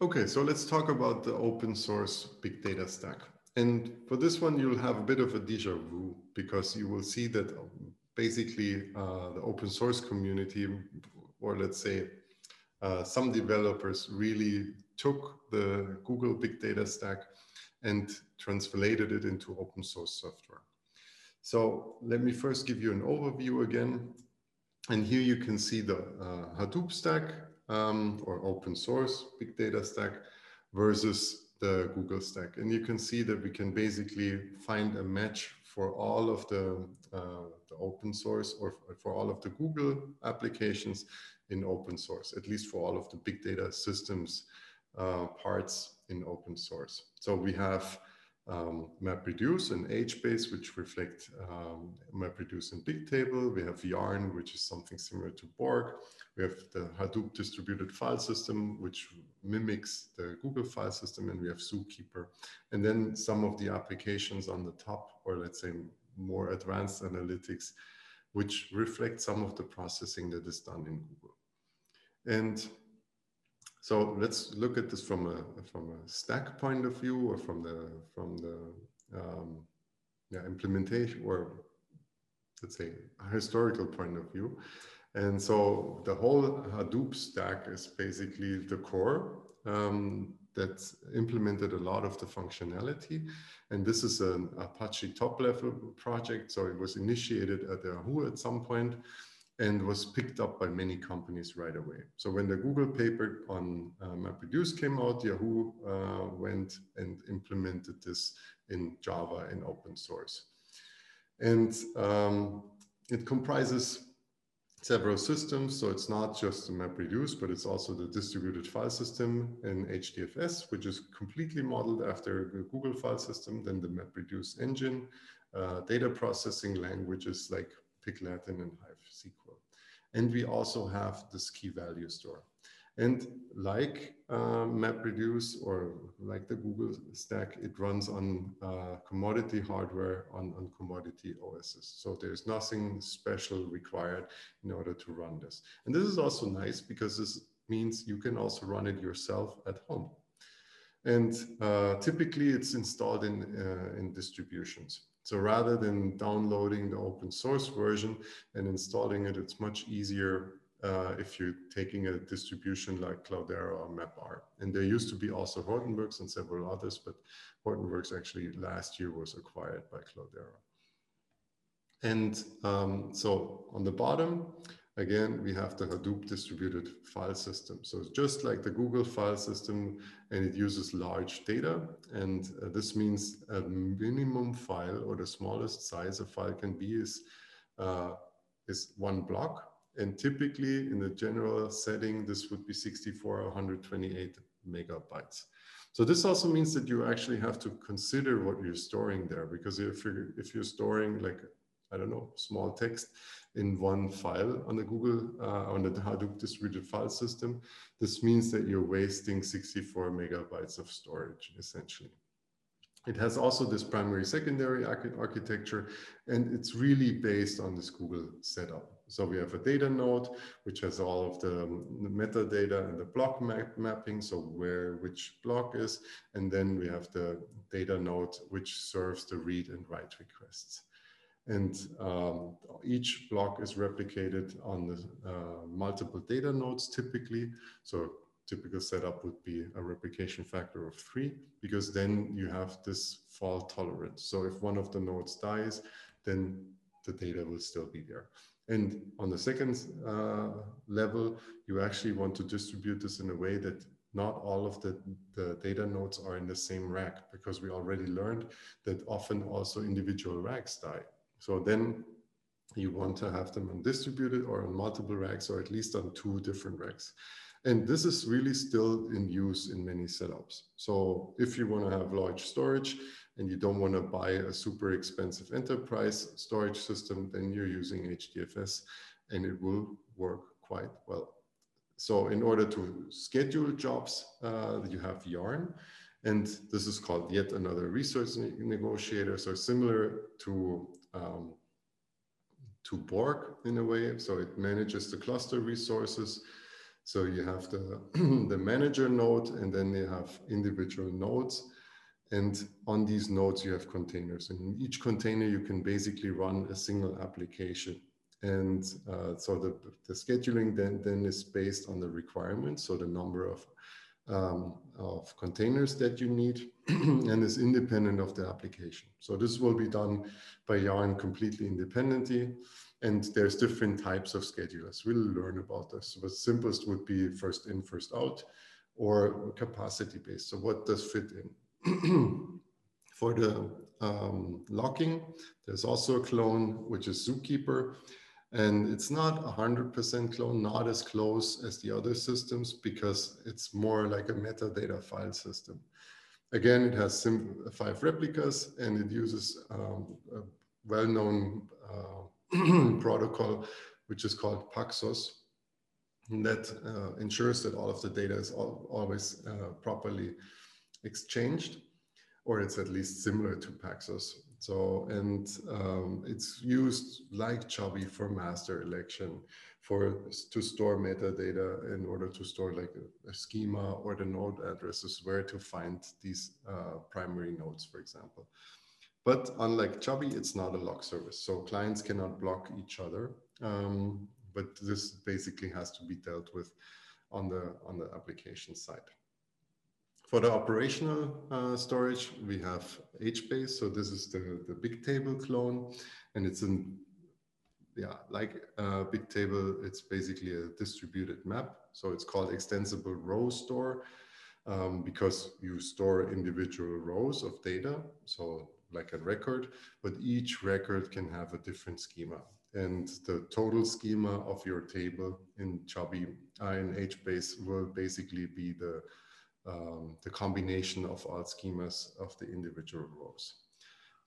Okay, so let's talk about the open source big data stack. And for this one, you'll have a bit of a deja vu because you will see that basically uh, the open source community, or let's say uh, some developers really took the Google big data stack and translated it into open source software. So let me first give you an overview again. And here you can see the uh, Hadoop stack um, or open source big data stack versus the Google stack. And you can see that we can basically find a match for all of the, uh, the open source or for all of the Google applications in open source, at least for all of the big data systems uh, parts in open source. So we have um, MapReduce and HBase, which reflect um, MapReduce and Bigtable. We have Yarn, which is something similar to Borg. We have the Hadoop distributed file system, which mimics the Google file system, and we have Zookeeper. And then some of the applications on the top, or let's say more advanced analytics, which reflect some of the processing that is done in Google. And so let's look at this from a from a stack point of view, or from the from the um, yeah, implementation, or let's say historical point of view. And so the whole Hadoop stack is basically the core um, that implemented a lot of the functionality. And this is an Apache top level project. So it was initiated at Yahoo at some point and was picked up by many companies right away. So when the Google paper on uh, MapReduce came out, Yahoo uh, went and implemented this in Java in open source. And um, it comprises several systems. So it's not just the MapReduce, but it's also the distributed file system in HDFS, which is completely modeled after the Google file system, then the MapReduce engine, uh, data processing languages like Pig-Latin and Hive. And we also have this key value store. And like uh, MapReduce or like the Google stack, it runs on uh, commodity hardware on, on commodity OSs. So there's nothing special required in order to run this. And this is also nice because this means you can also run it yourself at home. And uh, typically it's installed in, uh, in distributions. So rather than downloading the open source version and installing it, it's much easier uh, if you're taking a distribution like Cloudera or MapR. And there used to be also Hortonworks and several others, but Hortonworks actually last year was acquired by Cloudera. And um, so on the bottom, Again, we have the Hadoop distributed file system. So it's just like the Google file system, and it uses large data. And uh, this means a minimum file or the smallest size a file can be is, uh, is one block. And typically in the general setting, this would be 64 or 128 megabytes. So this also means that you actually have to consider what you're storing there, because if you're, if you're storing like, I don't know, small text, in one file on the Google, uh, on the Hadoop distributed file system. This means that you're wasting 64 megabytes of storage, essentially. It has also this primary secondary architecture, and it's really based on this Google setup. So we have a data node, which has all of the, um, the metadata and the block map mapping, so where which block is, and then we have the data node, which serves the read and write requests. And um, each block is replicated on the uh, multiple data nodes typically. So typical setup would be a replication factor of three, because then you have this fault tolerance. So if one of the nodes dies, then the data will still be there. And on the second uh, level, you actually want to distribute this in a way that not all of the, the data nodes are in the same rack, because we already learned that often also individual racks die. So then you want to have them on distributed or on multiple racks or at least on two different racks. And this is really still in use in many setups. So if you want to have large storage and you don't want to buy a super expensive enterprise storage system, then you're using HDFS and it will work quite well. So in order to schedule jobs, uh, you have Yarn. And this is called yet another resource negotiator. So similar to um, to Borg in a way. So it manages the cluster resources. So you have the, the manager node, and then you have individual nodes. And on these nodes, you have containers. And in each container, you can basically run a single application. And uh, so the, the scheduling then, then is based on the requirements, so the number of, um, of containers that you need, and is independent of the application. So this will be done by Yarn completely independently. And there's different types of schedulers. We'll learn about this. But simplest would be first in, first out, or capacity based. So what does fit in? For the um, locking, there's also a clone, which is Zookeeper. And it's not 100% clone, not as close as the other systems because it's more like a metadata file system. Again, it has five replicas and it uses um, a well-known uh, protocol, which is called Paxos, that uh, ensures that all of the data is all, always uh, properly exchanged, or it's at least similar to Paxos. So, and um, it's used like Chubby for master election for to store metadata in order to store like a, a schema or the node addresses where to find these uh, primary nodes, for example. But unlike Chubby, it's not a lock service. So clients cannot block each other. Um, but this basically has to be dealt with on the, on the application side. For the operational uh, storage, we have HBase. So this is the, the Bigtable clone, and it's in yeah, like uh, Bigtable, it's basically a distributed map. So it's called extensible row store um, because you store individual rows of data. So like a record, but each record can have a different schema. And the total schema of your table in Chubby uh, in HBase will basically be the um, the combination of all schemas of the individual rows.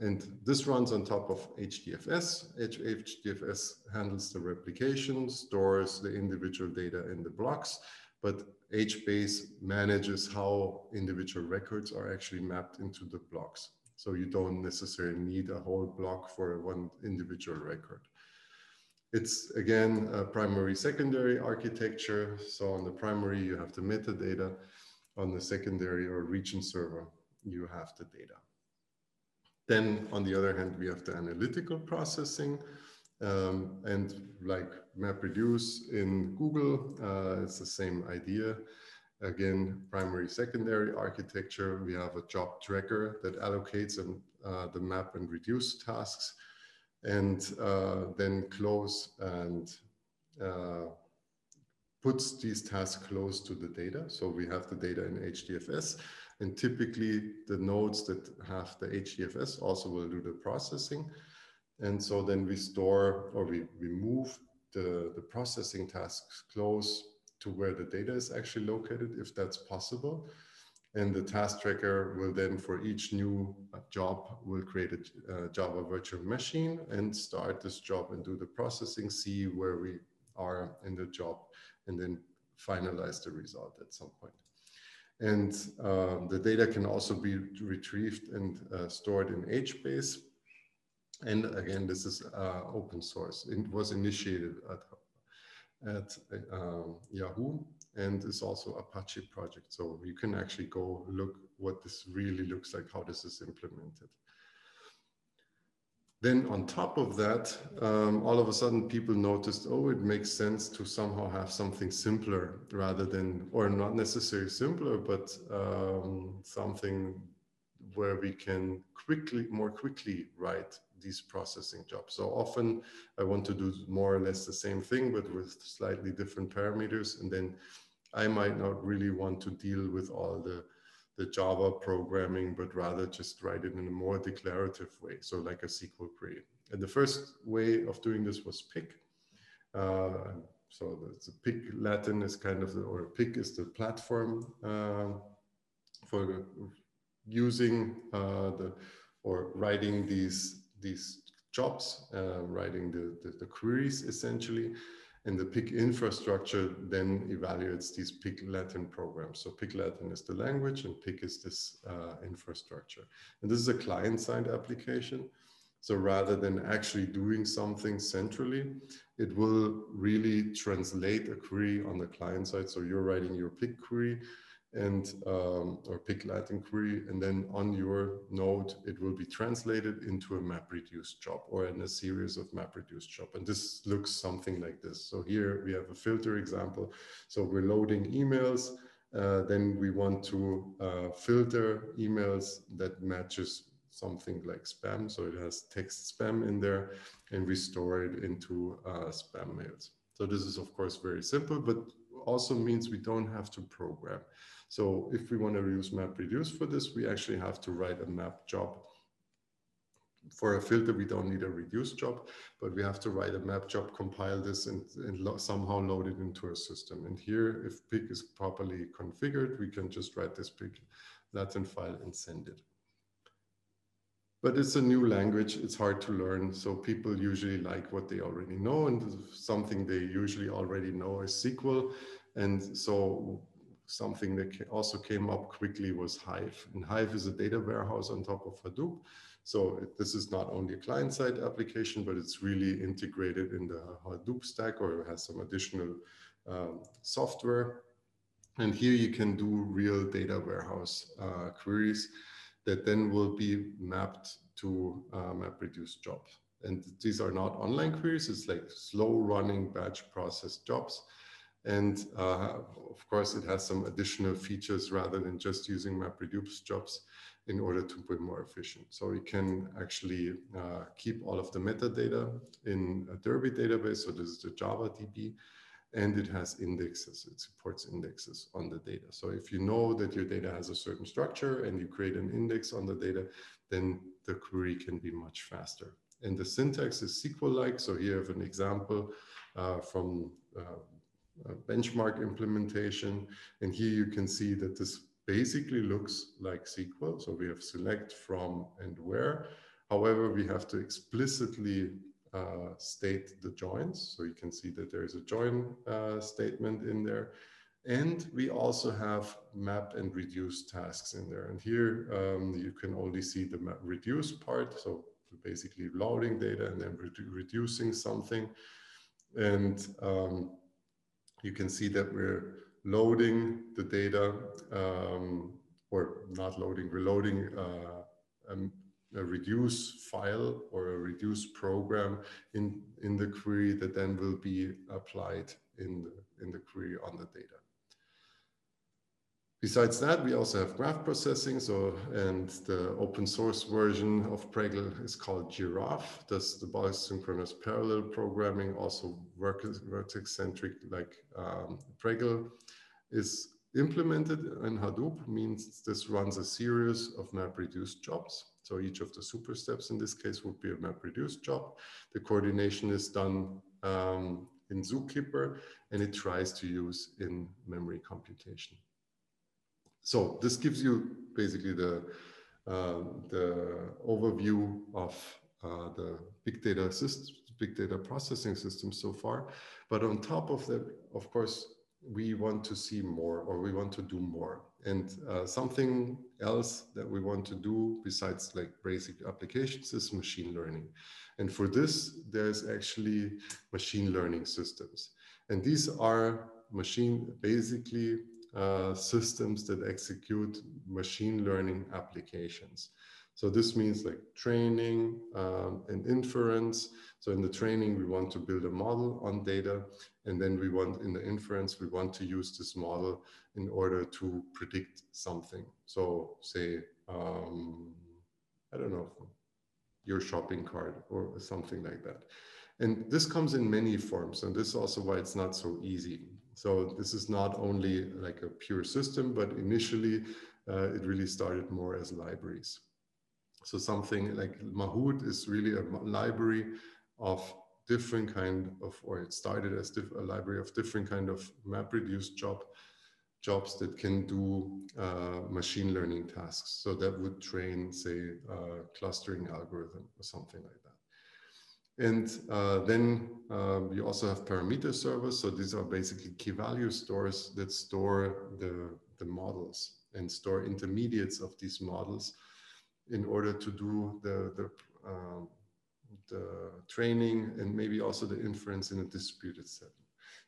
And this runs on top of HDFS. HDFS handles the replication, stores the individual data in the blocks, but HBase manages how individual records are actually mapped into the blocks. So you don't necessarily need a whole block for one individual record. It's again a primary secondary architecture. So on the primary, you have the metadata on the secondary or region server, you have the data. Then on the other hand, we have the analytical processing. Um, and like MapReduce in Google, uh, it's the same idea. Again, primary, secondary architecture. We have a job tracker that allocates uh, the map and reduce tasks and uh, then close and uh, puts these tasks close to the data. So we have the data in HDFS and typically the nodes that have the HDFS also will do the processing. And so then we store or we, we move the, the processing tasks close to where the data is actually located, if that's possible. And the task tracker will then, for each new job, will create a Java virtual machine and start this job and do the processing, see where we are in the job and then finalize the result at some point. And uh, the data can also be retrieved and uh, stored in HBase. And again, this is uh, open source. It was initiated at, at um, Yahoo and is also Apache project. So you can actually go look what this really looks like, how this is implemented. Then on top of that, um, all of a sudden people noticed, oh, it makes sense to somehow have something simpler rather than, or not necessarily simpler, but um, something where we can quickly, more quickly write these processing jobs. So often I want to do more or less the same thing, but with slightly different parameters. And then I might not really want to deal with all the the Java programming, but rather just write it in a more declarative way, so like a SQL query. And the first way of doing this was Pig. Uh, so the Pig Latin is kind of, the, or Pig is the platform uh, for using uh, the, or writing these, these jobs, uh, writing the, the, the queries essentially. And the Pig infrastructure then evaluates these Pig Latin programs. So Pig Latin is the language and Pig is this uh, infrastructure. And this is a client-side application. So rather than actually doing something centrally, it will really translate a query on the client side. So you're writing your Pig query and um, or Pig Latin query, and then on your node, it will be translated into a MapReduce job or in a series of MapReduce job. And this looks something like this. So here we have a filter example. So we're loading emails. Uh, then we want to uh, filter emails that matches something like spam. So it has text spam in there and we store it into uh, spam mails. So this is of course very simple, but also means we don't have to program. So if we want to use MapReduce for this, we actually have to write a map job. For a filter, we don't need a reduce job, but we have to write a map job, compile this and, and lo somehow load it into a system. And here, if Pig is properly configured, we can just write this Pig Latin file and send it. But it's a new language, it's hard to learn. So people usually like what they already know and something they usually already know is SQL. And so something that also came up quickly was Hive. And Hive is a data warehouse on top of Hadoop. So this is not only a client-side application, but it's really integrated in the Hadoop stack or has some additional um, software. And here you can do real data warehouse uh, queries that then will be mapped to uh, MapReduce jobs. And these are not online queries, it's like slow running batch process jobs and uh, of course, it has some additional features rather than just using MapReduce jobs in order to be more efficient. So we can actually uh, keep all of the metadata in a Derby database. So this is the Java DB and it has indexes. It supports indexes on the data. So if you know that your data has a certain structure and you create an index on the data, then the query can be much faster. And the syntax is SQL-like. So here I have an example uh, from uh, benchmark implementation. And here you can see that this basically looks like SQL. So we have select from and where. However, we have to explicitly uh, state the joins. So you can see that there is a join uh, statement in there. And we also have map and reduce tasks in there. And here um, you can only see the map reduce part. So basically loading data and then reducing something. And um, you can see that we're loading the data um, or not loading, we're loading uh, um, a reduce file or a reduce program in, in the query that then will be applied in the, in the query on the data. Besides that, we also have graph processing. So, and the open source version of Pregel is called Giraph. Does the bulk synchronous parallel programming, also vertex centric like um, Pregel is implemented in Hadoop means this runs a series of MapReduce jobs. So each of the super steps in this case would be a MapReduce job. The coordination is done um, in Zookeeper and it tries to use in memory computation. So this gives you basically the, uh, the overview of uh, the big data systems, big data processing system so far. But on top of that, of course, we want to see more or we want to do more. And uh, something else that we want to do besides like basic applications is machine learning. And for this, there's actually machine learning systems. And these are machine, basically uh, systems that execute machine learning applications. So this means like training um, and inference. So in the training, we want to build a model on data. And then we want in the inference, we want to use this model in order to predict something. So say, um, I don't know, your shopping cart or something like that. And this comes in many forms. And this is also why it's not so easy. So this is not only like a pure system, but initially uh, it really started more as libraries. So something like Mahout is really a library of different kind of, or it started as a library of different kind of MapReduce job jobs that can do uh, machine learning tasks. So that would train, say, clustering algorithm or something like that. And uh, then um, you also have parameter servers. So these are basically key value stores that store the, the models and store intermediates of these models in order to do the, the, uh, the training and maybe also the inference in a distributed setting.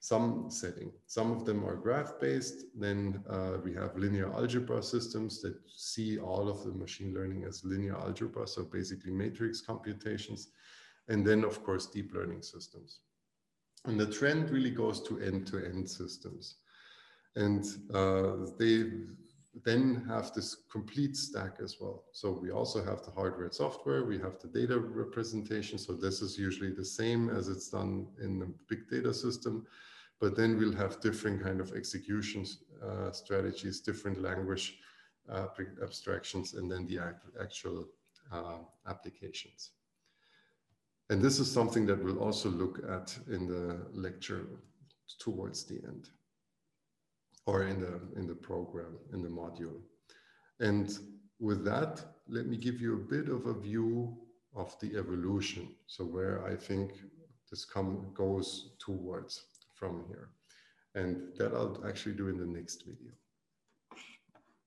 Some setting, some of them are graph based. Then uh, we have linear algebra systems that see all of the machine learning as linear algebra, so basically matrix computations. And then, of course, deep learning systems. And the trend really goes to end to end systems. And uh, they then have this complete stack as well. So we also have the hardware and software, we have the data representation. So this is usually the same as it's done in the big data system, but then we'll have different kind of execution uh, strategies, different language uh, abstractions, and then the actual uh, applications. And this is something that we'll also look at in the lecture towards the end or in the in the program in the module. And with that let me give you a bit of a view of the evolution. So where i think this come goes towards from here. And that i'll actually do in the next video